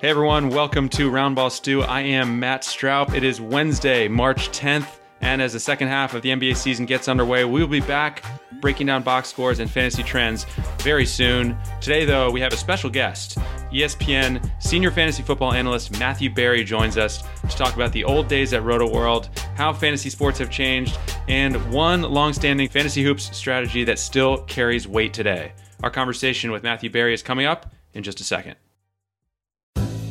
Hey everyone, welcome to Roundball Stew. I am Matt Straub. It is Wednesday, March 10th, and as the second half of the NBA season gets underway, we will be back breaking down box scores and fantasy trends very soon. Today, though, we have a special guest. ESPN senior fantasy football analyst Matthew Berry joins us to talk about the old days at Roto World, how fantasy sports have changed, and one long-standing fantasy hoops strategy that still carries weight today. Our conversation with Matthew Berry is coming up in just a second.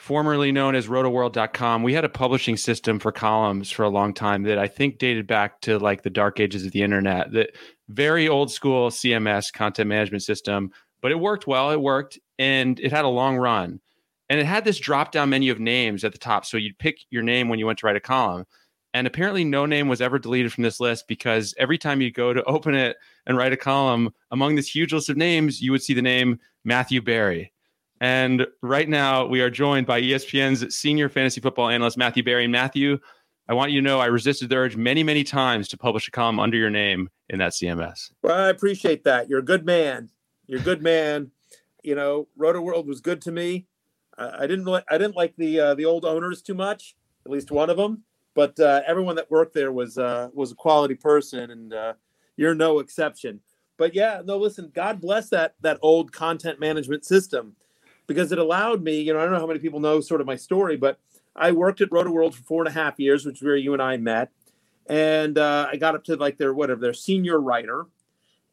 formerly known as rotoworld.com, we had a publishing system for columns for a long time that I think dated back to like the dark ages of the internet. That very old school CMS content management system, but it worked well. It worked and it had a long run. And it had this drop down menu of names at the top. So you'd pick your name when you went to write a column. And apparently, no name was ever deleted from this list because every time you go to open it and write a column among this huge list of names, you would see the name Matthew Berry. And right now, we are joined by ESPN's senior fantasy football analyst, Matthew Berry. And Matthew, I want you to know I resisted the urge many, many times to publish a column under your name in that CMS. Well, I appreciate that. You're a good man. You're a good man. You know, Roto World was good to me. I didn't. Li- I didn't like the uh, the old owners too much. At least one of them. But uh, everyone that worked there was uh, was a quality person, and uh, you're no exception. But yeah, no. Listen, God bless that that old content management system because it allowed me. You know, I don't know how many people know sort of my story, but I worked at Roto World for four and a half years, which is where you and I met, and uh, I got up to like their whatever their senior writer,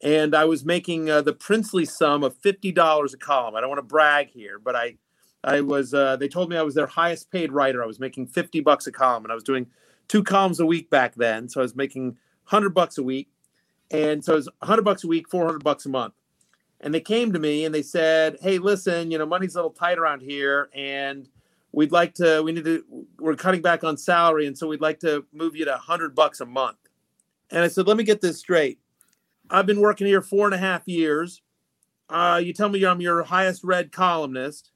and I was making uh, the princely sum of fifty dollars a column. I don't want to brag here, but I I was uh, they told me I was their highest paid writer. I was making 50 bucks a column and I was doing two columns a week back then. So I was making 100 bucks a week. And so it was 100 bucks a week, 400 bucks a month. And they came to me and they said, "Hey, listen, you know, money's a little tight around here and we'd like to we need to we're cutting back on salary and so we'd like to move you to 100 bucks a month." And I said, "Let me get this straight. I've been working here four and a half years. Uh, you tell me I'm your highest read columnist."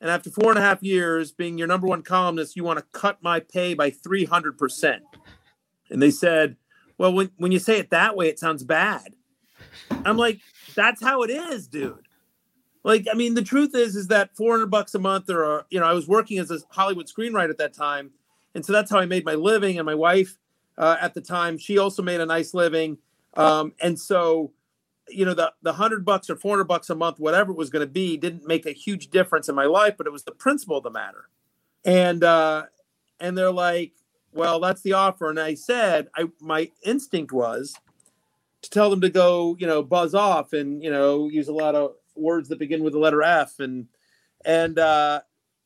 And after four and a half years being your number one columnist, you want to cut my pay by 300%. And they said, well, when, when you say it that way, it sounds bad. I'm like, that's how it is, dude. Like, I mean, the truth is, is that 400 bucks a month or, you know, I was working as a Hollywood screenwriter at that time. And so that's how I made my living. And my wife uh, at the time, she also made a nice living. Um, and so, you know the the hundred bucks or four hundred bucks a month, whatever it was going to be, didn't make a huge difference in my life, but it was the principle of the matter. And uh, and they're like, well, that's the offer. And I said, I my instinct was to tell them to go, you know, buzz off and you know use a lot of words that begin with the letter F and and uh,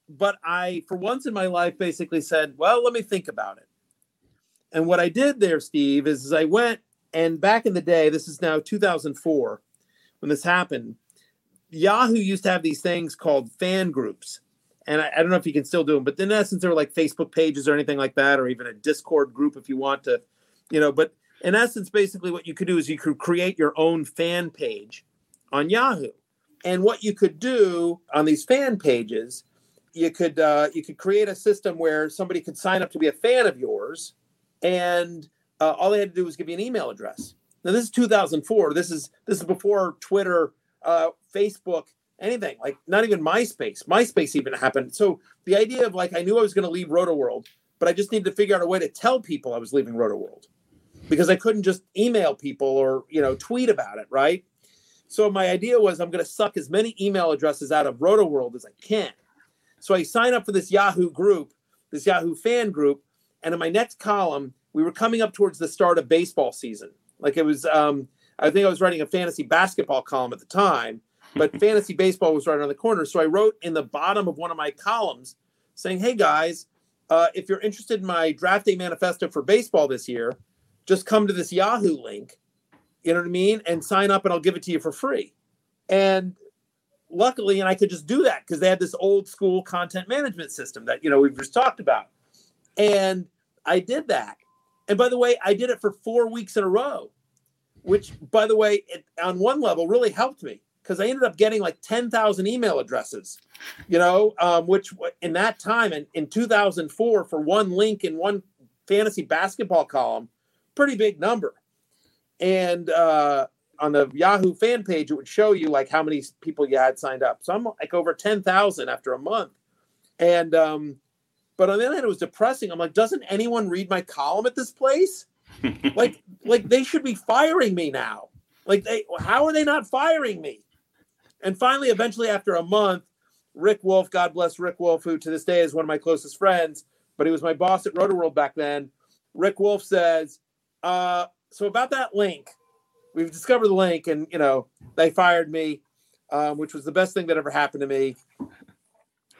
but I, for once in my life, basically said, well, let me think about it. And what I did there, Steve, is, is I went and back in the day, this is now 2004 when this happened. Yahoo used to have these things called fan groups. And I, I, don't know if you can still do them, but in essence, they're like Facebook pages or anything like that, or even a Discord group if you want to, you know. But in essence, basically, what you could do is you could create your own fan page on Yahoo. And what you could do on these fan pages, you could uh, you could create a system where somebody could sign up to be a fan of yours, and uh, all they had to do was give you an email address. Now this is 2004. This is this is before Twitter, uh, Facebook, anything like not even MySpace. MySpace even happened. So the idea of like I knew I was going to leave Roto World, but I just needed to figure out a way to tell people I was leaving Roto World because I couldn't just email people or you know tweet about it, right? So my idea was I'm going to suck as many email addresses out of Roto World as I can. So I sign up for this Yahoo group, this Yahoo fan group, and in my next column, we were coming up towards the start of baseball season. Like it was, um, I think I was writing a fantasy basketball column at the time, but fantasy baseball was right around the corner. So I wrote in the bottom of one of my columns saying, "Hey guys, uh, if you're interested in my draft day manifesto for baseball this year, just come to this Yahoo link. You know what I mean, and sign up, and I'll give it to you for free." And luckily, and I could just do that because they had this old school content management system that you know we've just talked about, and I did that. And by the way, I did it for four weeks in a row, which, by the way, it, on one level really helped me because I ended up getting like 10,000 email addresses, you know, um, which in that time in, in 2004 for one link in one fantasy basketball column, pretty big number. And uh, on the Yahoo fan page, it would show you like how many people you had signed up. So I'm like over 10,000 after a month. And, um, but on the other hand, it was depressing. I'm like, doesn't anyone read my column at this place? like, like they should be firing me now. Like they, how are they not firing me? And finally, eventually, after a month, Rick Wolf, God bless Rick Wolf, who to this day is one of my closest friends, but he was my boss at Roto World back then. Rick Wolf says, uh, "So about that link, we've discovered the link, and you know they fired me, um, which was the best thing that ever happened to me.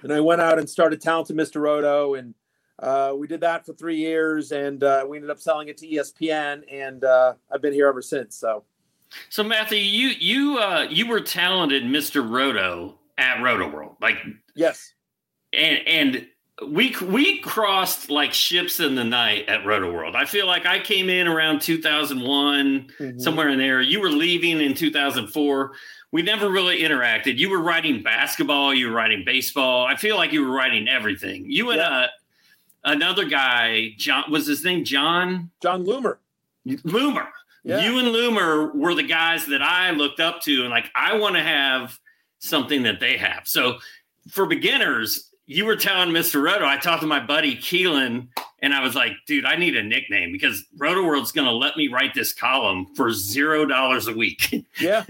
And I went out and started Talented Mr. Roto, and uh, we did that for three years, and uh, we ended up selling it to ESPN, and uh, I've been here ever since. So." So Matthew, you you uh you were talented Mr. Roto at Roto World. Like yes. And and we we crossed like ships in the night at Roto World. I feel like I came in around 2001, mm-hmm. somewhere in there. You were leaving in 2004. We never really interacted. You were writing basketball, you were writing baseball. I feel like you were writing everything. You and yeah. uh, another guy, John was his name John? John Loomer. Loomer. Yeah. You and Loomer were the guys that I looked up to, and like I want to have something that they have. So for beginners, you were telling Mr. Roto, I talked to my buddy Keelan, and I was like, dude, I need a nickname because Roto World's going to let me write this column for zero dollars a week. Yeah.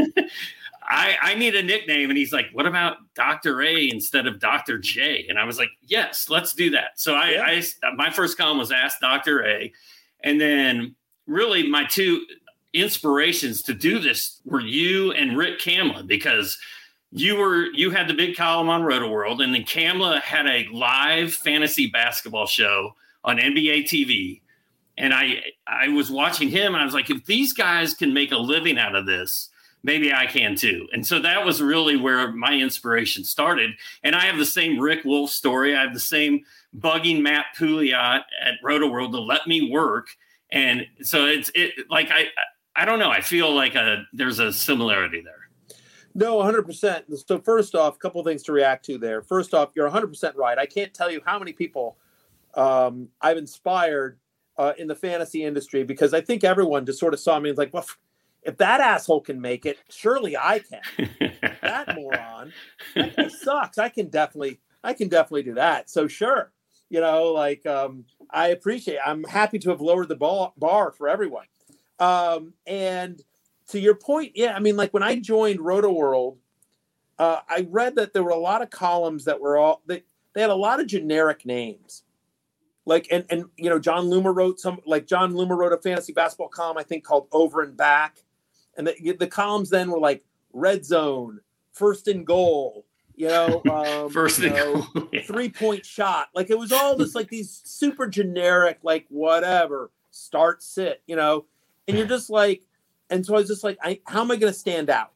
I, I need a nickname. And he's like, what about Dr. A instead of Dr. J? And I was like, yes, let's do that. So I, yeah. I my first column was Ask Dr. A. And then really my two inspirations to do this were you and Rick Kamla because you were you had the big column on Roto World, and then Kamla had a live fantasy basketball show on NBA TV. And I I was watching him and I was like, if these guys can make a living out of this, maybe I can too. And so that was really where my inspiration started. And I have the same Rick Wolf story. I have the same bugging Matt Pouliot at Roto World to let me work. And so it's it like I I don't know. I feel like a there's a similarity there. No, 100%. So first off, a couple things to react to there. First off, you're 100% right. I can't tell you how many people um, I've inspired uh, in the fantasy industry because I think everyone just sort of saw me and was like, well, if that asshole can make it, surely I can. that moron, that guy sucks. I can definitely, I can definitely do that. So sure, you know, like um, I appreciate. I'm happy to have lowered the bar, bar for everyone. Um, and to your point, yeah, I mean, like when I joined Roto World, uh, I read that there were a lot of columns that were all they, they had a lot of generic names. Like and and you know, John Loomer wrote some like John Loomer wrote a fantasy basketball column, I think called Over and Back. And the, the columns then were like Red Zone, First and Goal, you know, um, First you know, yeah. three point shot. Like it was all just like these super generic, like whatever, start sit, you know, and you're just like, and so I was just like, I, how am I going to stand out?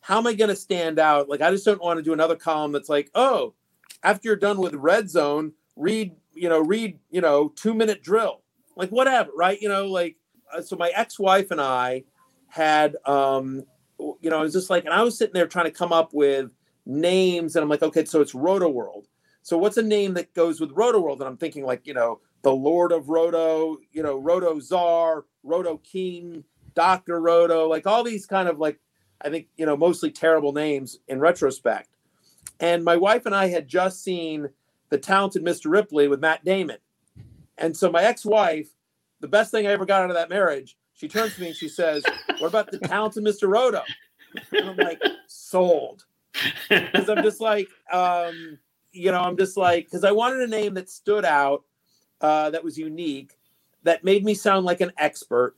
How am I going to stand out? Like, I just don't want to do another column that's like, oh, after you're done with red zone, read, you know, read, you know, two minute drill, like whatever, right? You know, like, uh, so my ex wife and I had, um, you know, I was just like, and I was sitting there trying to come up with names, and I'm like, okay, so it's Roto World. So what's a name that goes with Roto World? And I'm thinking like, you know, the Lord of Roto, you know, Roto Czar, Roto King, Doctor Roto, like all these kind of like, I think you know, mostly terrible names in retrospect. And my wife and I had just seen the talented Mr. Ripley with Matt Damon, and so my ex-wife, the best thing I ever got out of that marriage, she turns to me and she says, "What about the talented Mr. Roto?" And I'm like, sold because I'm just like, um, you know, I'm just like, because I wanted a name that stood out, uh, that was unique, that made me sound like an expert,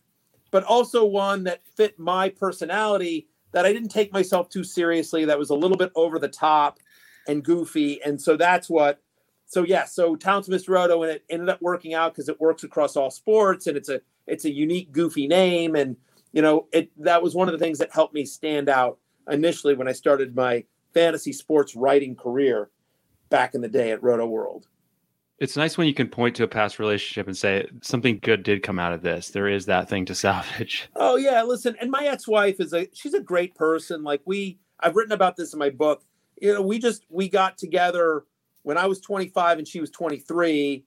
but also one that fit my personality, that I didn't take myself too seriously, that was a little bit over the top and goofy. And so that's what, so yeah, so Mr. Roto, and it ended up working out because it works across all sports and it's a, it's a unique, goofy name. And, you know, it, that was one of the things that helped me stand out initially when I started my fantasy sports writing career back in the day at Roto World. It's nice when you can point to a past relationship and say something good did come out of this. There is that thing to salvage. Oh yeah, listen, and my ex-wife is a she's a great person. Like we I've written about this in my book. You know, we just we got together when I was 25 and she was 23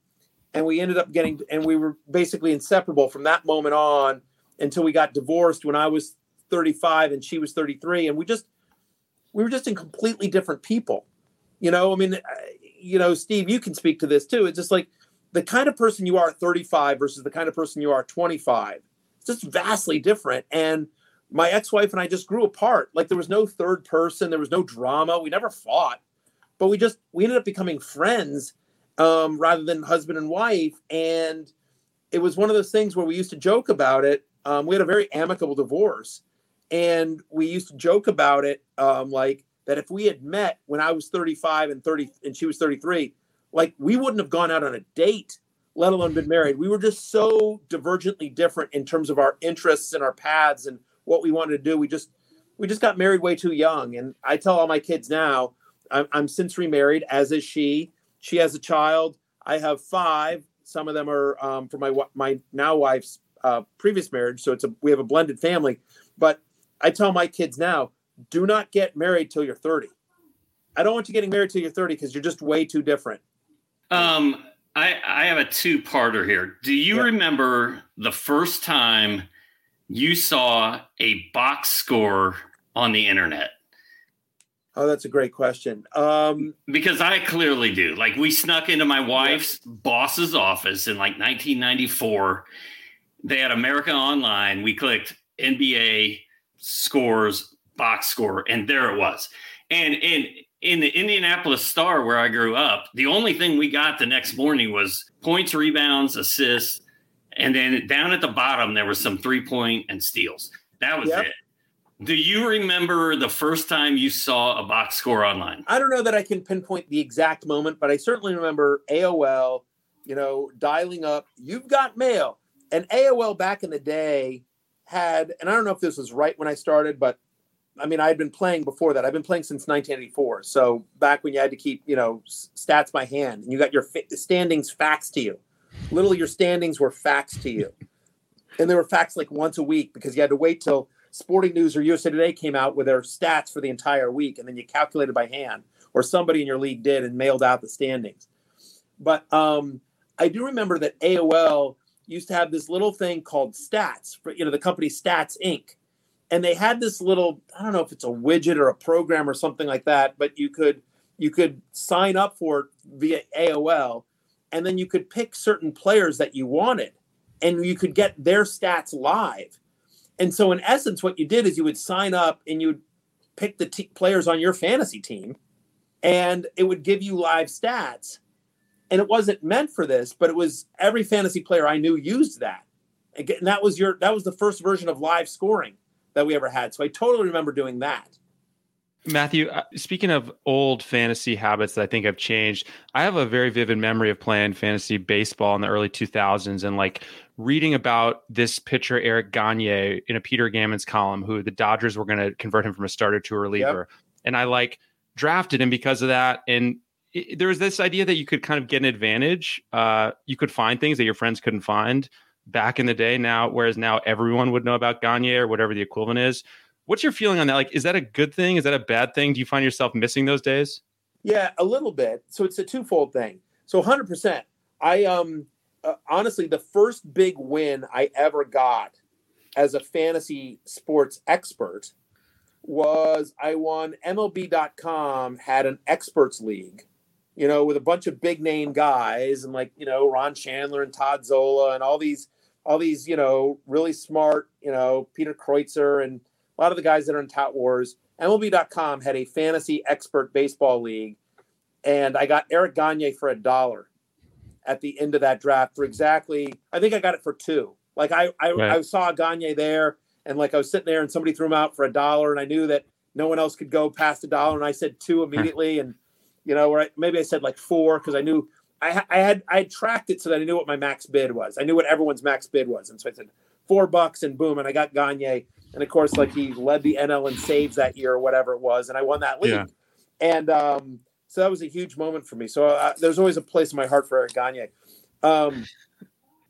and we ended up getting and we were basically inseparable from that moment on until we got divorced when I was 35 and she was 33 and we just we were just in completely different people. You know, I mean, you know, Steve, you can speak to this too. It's just like the kind of person you are at 35 versus the kind of person you are at 25. It's just vastly different. And my ex-wife and I just grew apart. Like there was no third person, there was no drama. We never fought, but we just we ended up becoming friends um, rather than husband and wife. And it was one of those things where we used to joke about it. Um, we had a very amicable divorce, and we used to joke about it um, like that if we had met when I was 35 and 30 and she was 33, like we wouldn't have gone out on a date, let alone been married. We were just so divergently different in terms of our interests and our paths and what we wanted to do. We just we just got married way too young. And I tell all my kids now, I'm, I'm since remarried, as is she. She has a child. I have five. Some of them are um, from my my now wife's uh, previous marriage, so it's a we have a blended family. But I tell my kids now, do not get married till you're 30. I don't want you getting married till you're 30 because you're just way too different. Um, I I have a two parter here. Do you Yeah. remember the first time you saw a box score on the internet? Oh, that's a great question. Um, Because I clearly do. Like we snuck into my wife's boss's office in like 1994. They had America Online. We clicked NBA scores box score, and there it was. And in in the Indianapolis Star, where I grew up, the only thing we got the next morning was points, rebounds, assists, and then down at the bottom there was some three point and steals. That was Yep. it. Do you remember the first time you saw a box score online? I don't know that I can pinpoint the exact moment, but I certainly remember AOL, you know, dialing up, you've got mail. And AOL back in the day had, and I don't know if this was right when I started, but I mean, I had been playing before that. I've been playing since 1984. So back when you had to keep, you know, stats by hand and you got your standings faxed to you. Literally, your standings were faxed to you. And they were faxed like once a week because you had to wait till Sporting News or USA Today came out with their stats for the entire week, and then you calculated by hand, or somebody in your league did and mailed out the standings. But um, I do remember that AOL used to have this little thing called Stats, for, you know, the company Stats Inc. And they had this little, I don't know if it's a widget or a program or something like that, but you could you could sign up for it via AOL, and then you could pick certain players that you wanted, and you could get their stats live. And so, in essence, what you did is you would sign up and you would pick the t- players on your fantasy team, and it would give you live stats. And it wasn't meant for this, but it was every fantasy player I knew used that. and that was your that was the first version of live scoring that we ever had. So I totally remember doing that. Matthew, uh, speaking of old fantasy habits that I think have changed, I have a very vivid memory of playing fantasy baseball in the early 2000s and like reading about this pitcher, Eric Gagne, in a Peter Gammons column, who the Dodgers were going to convert him from a starter to a reliever. Yep. And I like drafted him because of that. And it, there was this idea that you could kind of get an advantage. Uh, you could find things that your friends couldn't find back in the day now, whereas now everyone would know about Gagne or whatever the equivalent is. What's your feeling on that? Like, is that a good thing? Is that a bad thing? Do you find yourself missing those days? Yeah, a little bit. So it's a twofold thing. So 100%. I um uh, honestly the first big win I ever got as a fantasy sports expert was I won MLB.com had an experts league, you know, with a bunch of big name guys and like, you know, Ron Shandler and Todd Zola and all these all these, you know, really smart, you know, Peter Kreutzer and a lot of the guys that are in Tout Wars. MLB.com had a fantasy expert baseball league, and I got Eric Gagne for a dollar at the end of that draft for exactly. I think I got it for two. Like I, I, right. I saw Gagne there, and like I was sitting there, and somebody threw him out for a dollar, and I knew that no one else could go past a dollar, and I said two immediately, and you know, or maybe I said like four because I knew I, I had I had tracked it so that I knew what my max bid was. I knew what everyone's max bid was, and so I said four bucks, and boom, and I got Gagne and of course, like he led the NL in saves that year or whatever it was, and I won that league. Yeah. And um, so that was a huge moment for me. So uh, there's always a place in my heart for Eric Gagne. Um,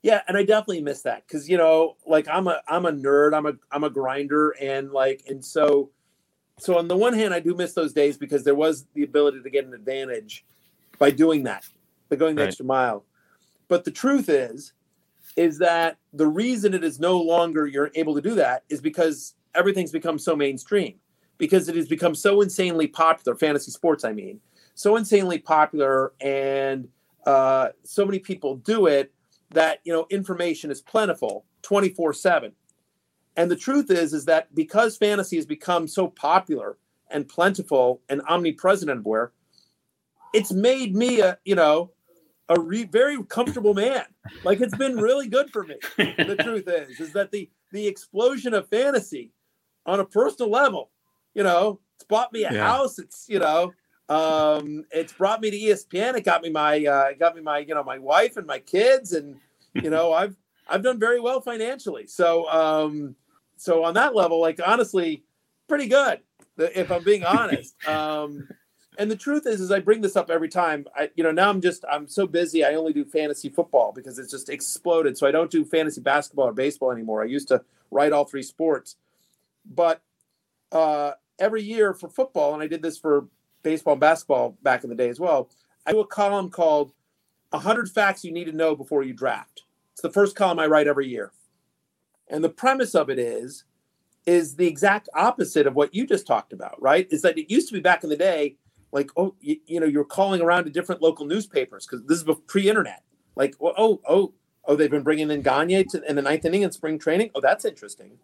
yeah, and I definitely miss that because you know, like I'm a I'm a nerd, I'm a I'm a grinder, and like and so so on the one hand, I do miss those days because there was the ability to get an advantage by doing that, by going the right. extra mile. But the truth is, is that the reason it is no longer you're able to do that is because everything's become so mainstream because it has become so insanely popular fantasy sports i mean so insanely popular and uh, so many people do it that you know information is plentiful 24 7 and the truth is is that because fantasy has become so popular and plentiful and omnipresent everywhere it's made me a you know a re- very comfortable man. Like it's been really good for me. The truth is, is that the the explosion of fantasy on a personal level, you know, it's bought me a yeah. house. It's you know, um, it's brought me to ESPN. It got me my uh, got me my you know my wife and my kids, and you know I've I've done very well financially. So um, so on that level, like honestly, pretty good. If I'm being honest. Um, and the truth is is i bring this up every time. I you know now i'm just i'm so busy i only do fantasy football because it's just exploded. So i don't do fantasy basketball or baseball anymore. I used to write all three sports. But uh, every year for football and i did this for baseball and basketball back in the day as well i do a column called 100 facts you need to know before you draft. It's the first column i write every year. And the premise of it is is the exact opposite of what you just talked about right? Is that it used to be back in the day like oh you, you know you're calling around to different local newspapers because this is pre-internet. Like oh oh oh they've been bringing in Gagne to, in the ninth inning in spring training? Oh that's interesting.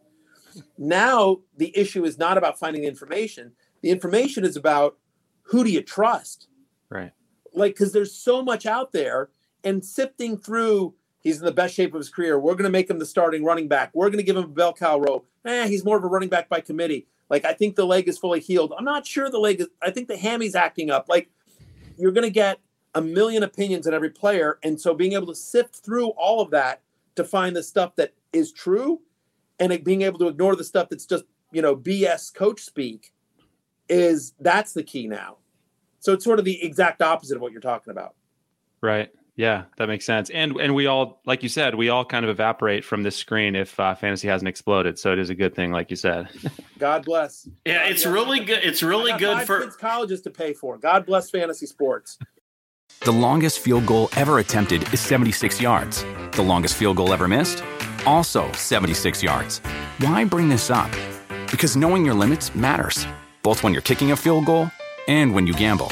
Now the issue is not about finding the information. The information is about who do you trust? Right. Like because there's so much out there and sifting through he's in the best shape of his career. We're going to make him the starting running back. We're going to give him a bell cow role. Eh, he's more of a running back by committee like I think the leg is fully healed. I'm not sure the leg is. I think the hammy's acting up. Like you're going to get a million opinions on every player, and so being able to sift through all of that to find the stuff that is true, and being able to ignore the stuff that's just you know BS coach speak, is that's the key now. So it's sort of the exact opposite of what you're talking about. Right. Yeah, that makes sense. And and we all, like you said, we all kind of evaporate from this screen if uh, fantasy hasn't exploded. So it is a good thing, like you said. God bless. Yeah, God it's bless. really good. It's really good for colleges to pay for. God bless fantasy sports. The longest field goal ever attempted is 76 yards. The longest field goal ever missed, also 76 yards. Why bring this up? Because knowing your limits matters, both when you're kicking a field goal and when you gamble.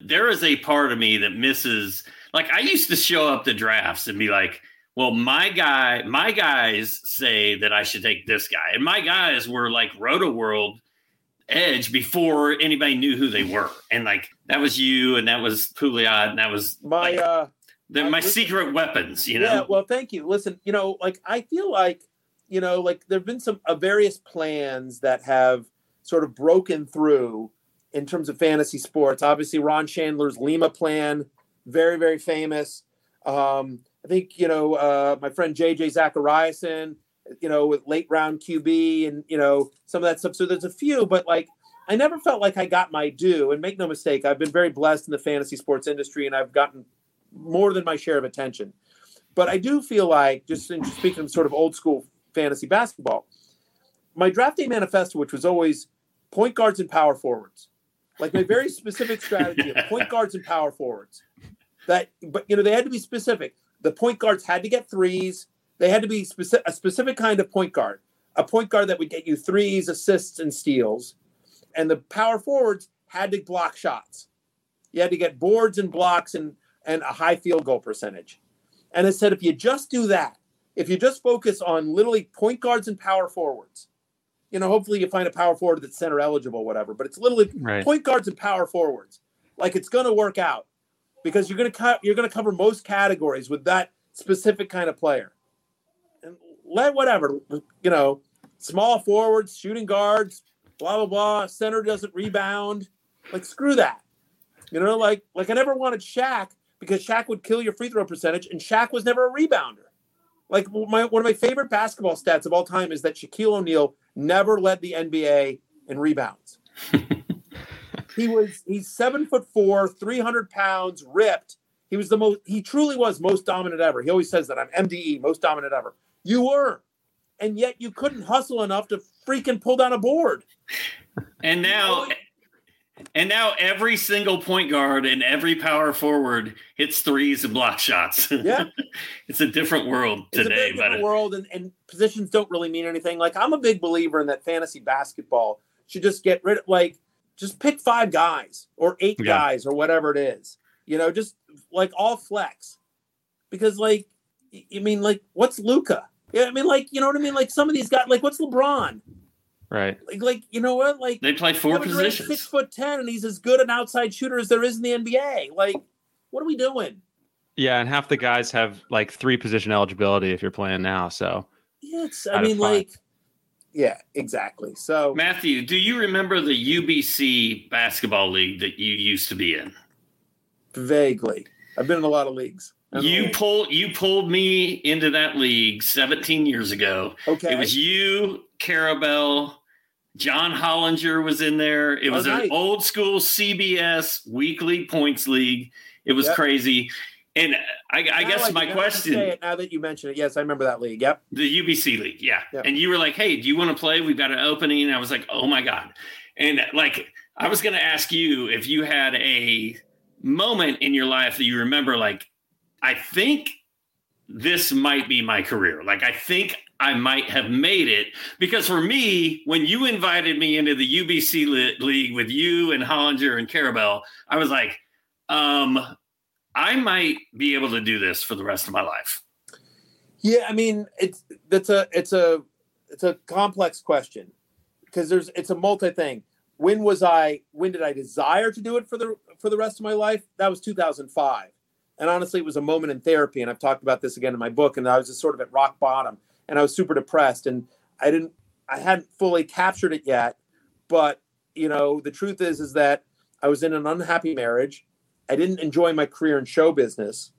There is a part of me that misses, like, I used to show up to drafts and be like, well, my guy, my guys say that I should take this guy. And my guys were like Roto World Edge before anybody knew who they were. And like, that was you and that was Pouliot and that was My like, uh the, my listen- secret weapons, you know? Yeah, well, thank you. Listen, you know, like I feel like, you know, like there've been some uh, various plans that have sort of broken through in terms of fantasy sports. Obviously, Ron Shandler's Lima plan, very very famous. Um, I think you know uh, my friend JJ Zachariason, you know, with late round QB and you know some of that stuff. So there's a few, but like I never felt like I got my due. And make no mistake, I've been very blessed in the fantasy sports industry, and I've gotten more than my share of attention. But I do feel like, just in, speaking of sort of old school fantasy basketball, my draft day manifesto, which was always point guards and power forwards, like my very specific strategy of point guards and power forwards. That, but you know, they had to be specific. The point guards had to get threes. They had to be specific, a specific kind of point guard, a point guard that would get you threes, assists, and steals. And the power forwards had to block shots. You had to get boards and blocks and and a high field goal percentage. And I said, if you just do that, if you just focus on literally point guards and power forwards, you know, hopefully you find a power forward that's center eligible, whatever. But it's literally Right. point guards and power forwards. Like it's going to work out because you're going to co- you're going to cover most categories with that specific kind of player. And let whatever you know, small forwards, shooting guards, blah blah blah. Center doesn't rebound. Like screw that. You know, like like I never wanted Shaq because Shaq would kill your free throw percentage, and Shaq was never a rebounder. Like my one of my favorite basketball stats of all time is that Shaquille O'Neal never led the NBA in rebounds. he was he's seven foot four, three hundred pounds, ripped. He was the most. He truly was most dominant ever. He always says that I'm MDE, most dominant ever. You were, and yet you couldn't hustle enough to freaking pull down a board. And now, and now every single point guard and every power forward hits threes and block shots. Yeah. it's a different world it's a today, big different but world and, and positions don't really mean anything like i'm a big believer in that fantasy basketball should just get rid of like just pick five guys or eight Yeah. guys or whatever it is you know just like all flex because like i mean like what's Luka yeah i mean like you know what i mean like some of these guys like what's lebron Right. like like you know what like they play four Kevin positions. six foot ten and he's as good an outside shooter as there is in the nba like what are we doing Yeah, and half the guys have like three position eligibility if you're playing now. So yeah it's i mean like yeah exactly so Matthew, do you remember the UBC basketball league that you used to be in? Vaguely. I've been in a lot of leagues. You know. pulled you pulled me into that league 17 years ago. okay. It was you, Carabelle, John Hollinger was in there. It was Oh, an old school CBS weekly points league. It was Yep. crazy. And I, I guess my I say question, now that you mention it, yes, I remember that league. Yep. the UBC league, yeah. Yep. And you were like, "Hey, do you want to play? We've got an opening." And I was like, "Oh my god!" And like, I was going to ask you if you had a moment in your life that you remember, like, I think this might be my career. Like, I think I might have made it because for me, when you invited me into the UBC league with you and Hollinger and Carabel, I was like, um, I might be able to do this for the rest of my life. Yeah, I mean, it's that's a it's a it's a complex question because there's it's a multi thing. when was I? When did I desire to do it for the for the rest of my life? That was 2005. And honestly, it was a moment in therapy. And I've talked about this again in my book. And I was just sort of at rock bottom, and I was super depressed, and I didn't, I hadn't fully captured it yet. But you know, the truth is, is that I was in an unhappy marriage. I didn't enjoy my career in show business,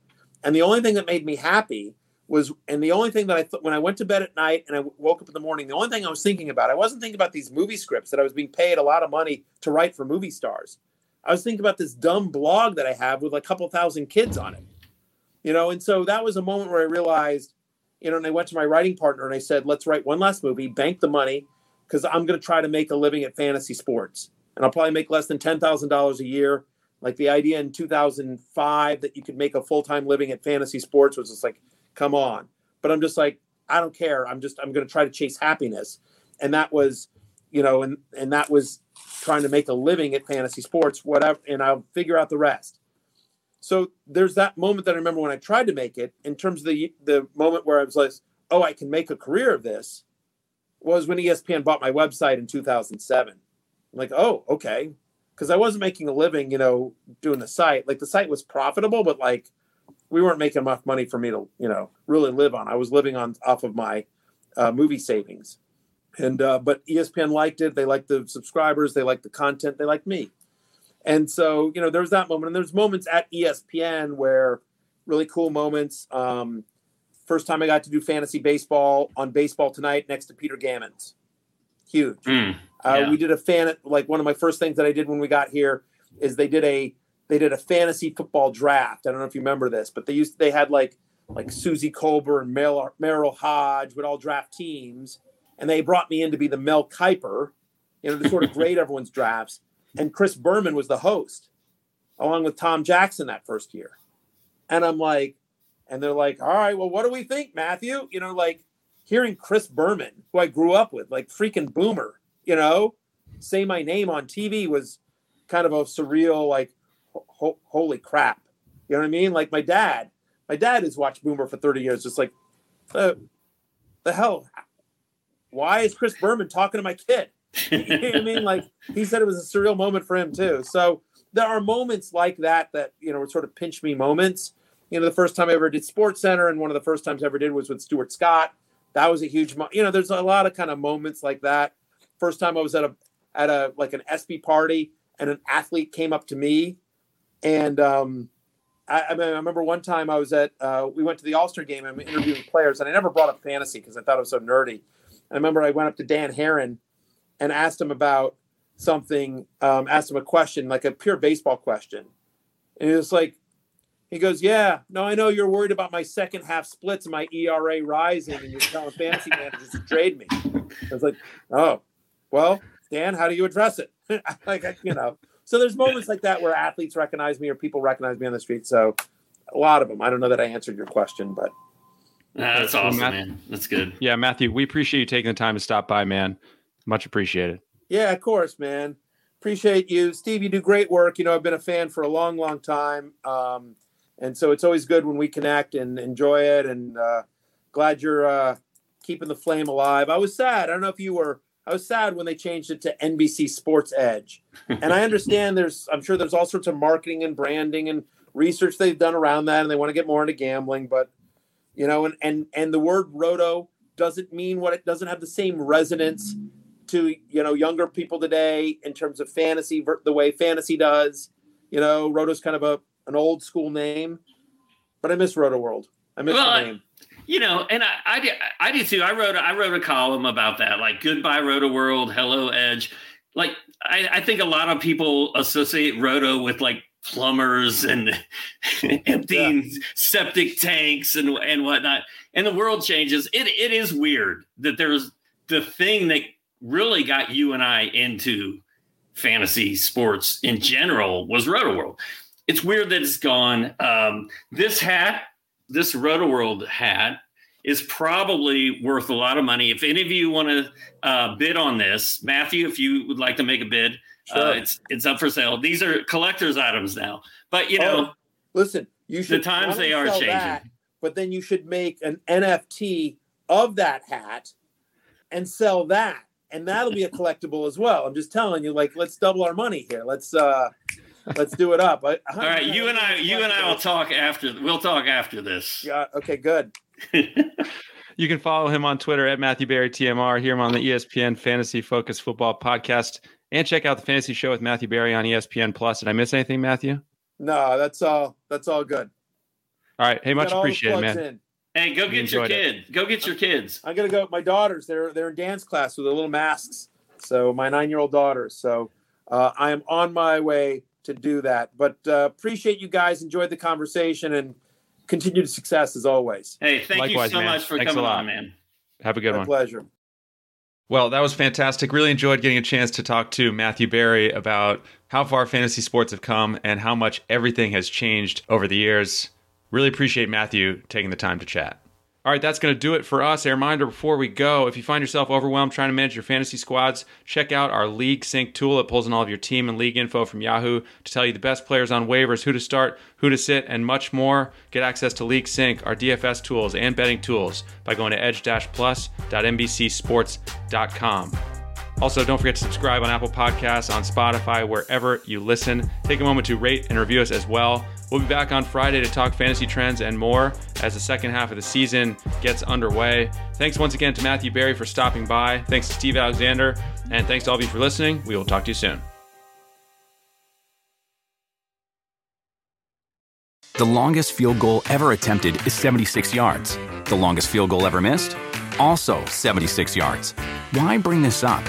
and the only thing that made me happy was and the only thing that I thought when I went to bed at night and I woke up in the morning, the only thing I was thinking about, I wasn't thinking about these movie scripts that I was being paid a lot of money to write for movie stars. I was thinking about this dumb blog that I have with a couple thousand kids on it. You know, and so that was a moment where I realized, you know, and I went to my writing partner and I said, let's write one last movie, bank the money, because I'm going to try to make a living at fantasy sports. And I'll probably make less than $10,000 a year. Like the idea in 2005 that you could make a full time living at fantasy sports was just like, come on. But I'm just like, I don't care. I'm just, I'm going to try to chase happiness. And that was, you know, and, and that was trying to make a living at fantasy sports, whatever. And I'll figure out the rest. So there's that moment that I remember when I tried to make it in terms of the, the moment where I was like, oh, I can make a career of this was when ESPN bought my website in 2007. I'm like, oh, okay. Cause I wasn't making a living, you know, doing the site. Like the site was profitable, but like we weren't making enough money for me to you know really live on. I was living on off of my uh, movie savings, and uh, but ESPN liked it. They liked the subscribers. They liked the content. They liked me, and so you know there was that moment. And there's moments at ESPN where really cool moments. Um, first time I got to do fantasy baseball on Baseball Tonight next to Peter Gammons, huge. Mm, yeah. uh, we did a fan like one of my first things that I did when we got here is they did a they did a fantasy football draft. I don't know if you remember this, but they used they had like like Suzy Kolber and Merril, Merril Hoge would all draft teams, and they brought me in to be the Mel Kiper, you know, to sort of grade everyone's drafts. And Chris Berman was the host, along with Tom Jackson that first year. And I'm like, and they're like, all right, well, what do we think, Matthew? You know, like hearing Chris Berman, who I grew up with, like freaking boomer, you know, say my name on TV was kind of a surreal, like, ho- holy crap. You know what I mean? Like my dad, my dad has watched Boomer for 30 years, just like, the, the hell? Why is Chris Berman talking to my kid? you know what I mean? Like he said it was a surreal moment for him too. So there are moments like that that, you know, were sort of pinch me moments. You know, the first time I ever did Sports Center and one of the first times I ever did was with Stuart Scott. That was a huge, mo- you know, there's a lot of kind of moments like that. First time I was at a, at a, like an ESPY party and an athlete came up to me and um, I, I, mean, I remember one time I was at, uh, we went to the All Star game and I'm interviewing players, and I never brought up fantasy because I thought it was so nerdy. I remember I went up to Dan Haren and asked him about something, um, asked him a question, like a pure baseball question. And he was like, he goes, Yeah, no, I know you're worried about my second half splits and my ERA rising, and you're telling fantasy managers to trade me. I was like, Oh, well, Dan, how do you address it? like, you know, so there's moments like that where athletes recognize me or people recognize me on the street. So a lot of them. I don't know that I answered your question, but that's awesome, man. That's good. Yeah, Matthew, we appreciate you taking the time to stop by, man. Much appreciated. Yeah, of course, man. Appreciate you, Steve. You do great work. You know, I've been a fan for a long, long time, um, and so it's always good when we connect and enjoy it. And uh, glad you're uh, keeping the flame alive. I was sad. I don't know if you were I was sad when they changed it to NBC Sports Edge. And I understand there's, I'm sure there's all sorts of marketing and branding and research they've done around that, and they want to get more into gambling. But you know, and and and the word roto doesn't mean what it doesn't have the same resonance to you know younger people today in terms of fantasy the way fantasy does. You know, roto's kind of a an old school name, but I miss Roto World. I miss well, the name you know, and I, I did, I did too. I wrote, I wrote a column about that, like goodbye Roto World, hello Edge. Like, I, I think a lot of people associate Roto with like plumbers and emptying yeah. septic tanks and and whatnot. And the world changes. It it is weird that there's the thing that really got you and I into fantasy sports in general was Roto World. It's weird that it's gone. Um, this hat this Roto World hat is probably worth a lot of money. If any of you want to uh, bid on this, Matthew, if you would like to make a bid, sure. uh, it's it's up for sale. These are collector's items now, but you know, oh, listen, you should the times they are changing. That, but then you should make an NFT of that hat and sell that and that'll be a collectible as well. I'm just telling you, like, let's double our money here. Let's uh let's do it up. I, All right, you and I, you and I will talk after. We'll talk after this. Yeah. Okay. Good. You can follow him on Twitter at Matthew Berry TMR, hear him on the ESPN Fantasy Focus Football Podcast, and check out the Fantasy Show with Matthew Berry on ESPN Plus. Did I miss anything, Matthew? No, that's all. That's all good. All right. Hey, much appreciated, man. in. Hey, go get your enjoyed it. Go get your kids. I'm gonna go. My daughters, they're they're in dance class with their little masks. So my nine year old daughters. So uh, I am on my way to do that. But uh, appreciate you guys. Enjoyed the conversation and continued success as always. Hey, thank Likewise, you so man. much for Thanks coming lot. on, man. Have a good My one. pleasure. Well, that was fantastic. Really enjoyed getting a chance to talk to Matthew Berry about how far fantasy sports have come and how much everything has changed over the years. Really appreciate Matthew taking the time to chat. All right, that's going to do it for us. A reminder before we go if you find yourself overwhelmed trying to manage your fantasy squads, check out our League Sync tool. It pulls in all of your team and league info from Yahoo to tell you the best players on waivers, who to start, who to sit, and much more. Get access to League Sync, our DFS tools, and betting tools by going to edge-plus.nbcsports.com. Also, don't forget to subscribe on Apple Podcasts, on Spotify, wherever you listen. Take a moment to rate and review us as well. We'll be back on Friday to talk fantasy trends and more as the second half of the season gets underway. Thanks once again to Matthew Berry for stopping by. Thanks to Steve Alexander. And thanks to all of you for listening. We will talk to you soon. The longest field goal ever attempted is 76 yards. The longest field goal ever missed? Also 76 yards. Why bring this up?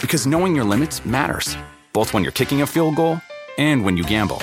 Because knowing your limits matters, both when you're kicking a field goal and when you gamble.